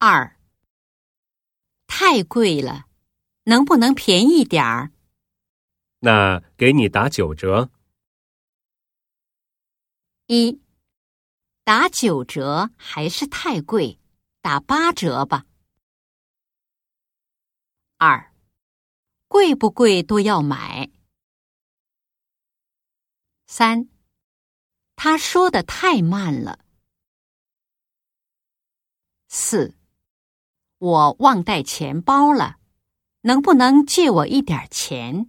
二，太贵了，能不能便宜点儿？那给你打九折。一，打九折还是太贵，打八折吧。二，贵不贵都要买。三，他说的太慢了。四，我忘带钱包了，能不能借我一点钱？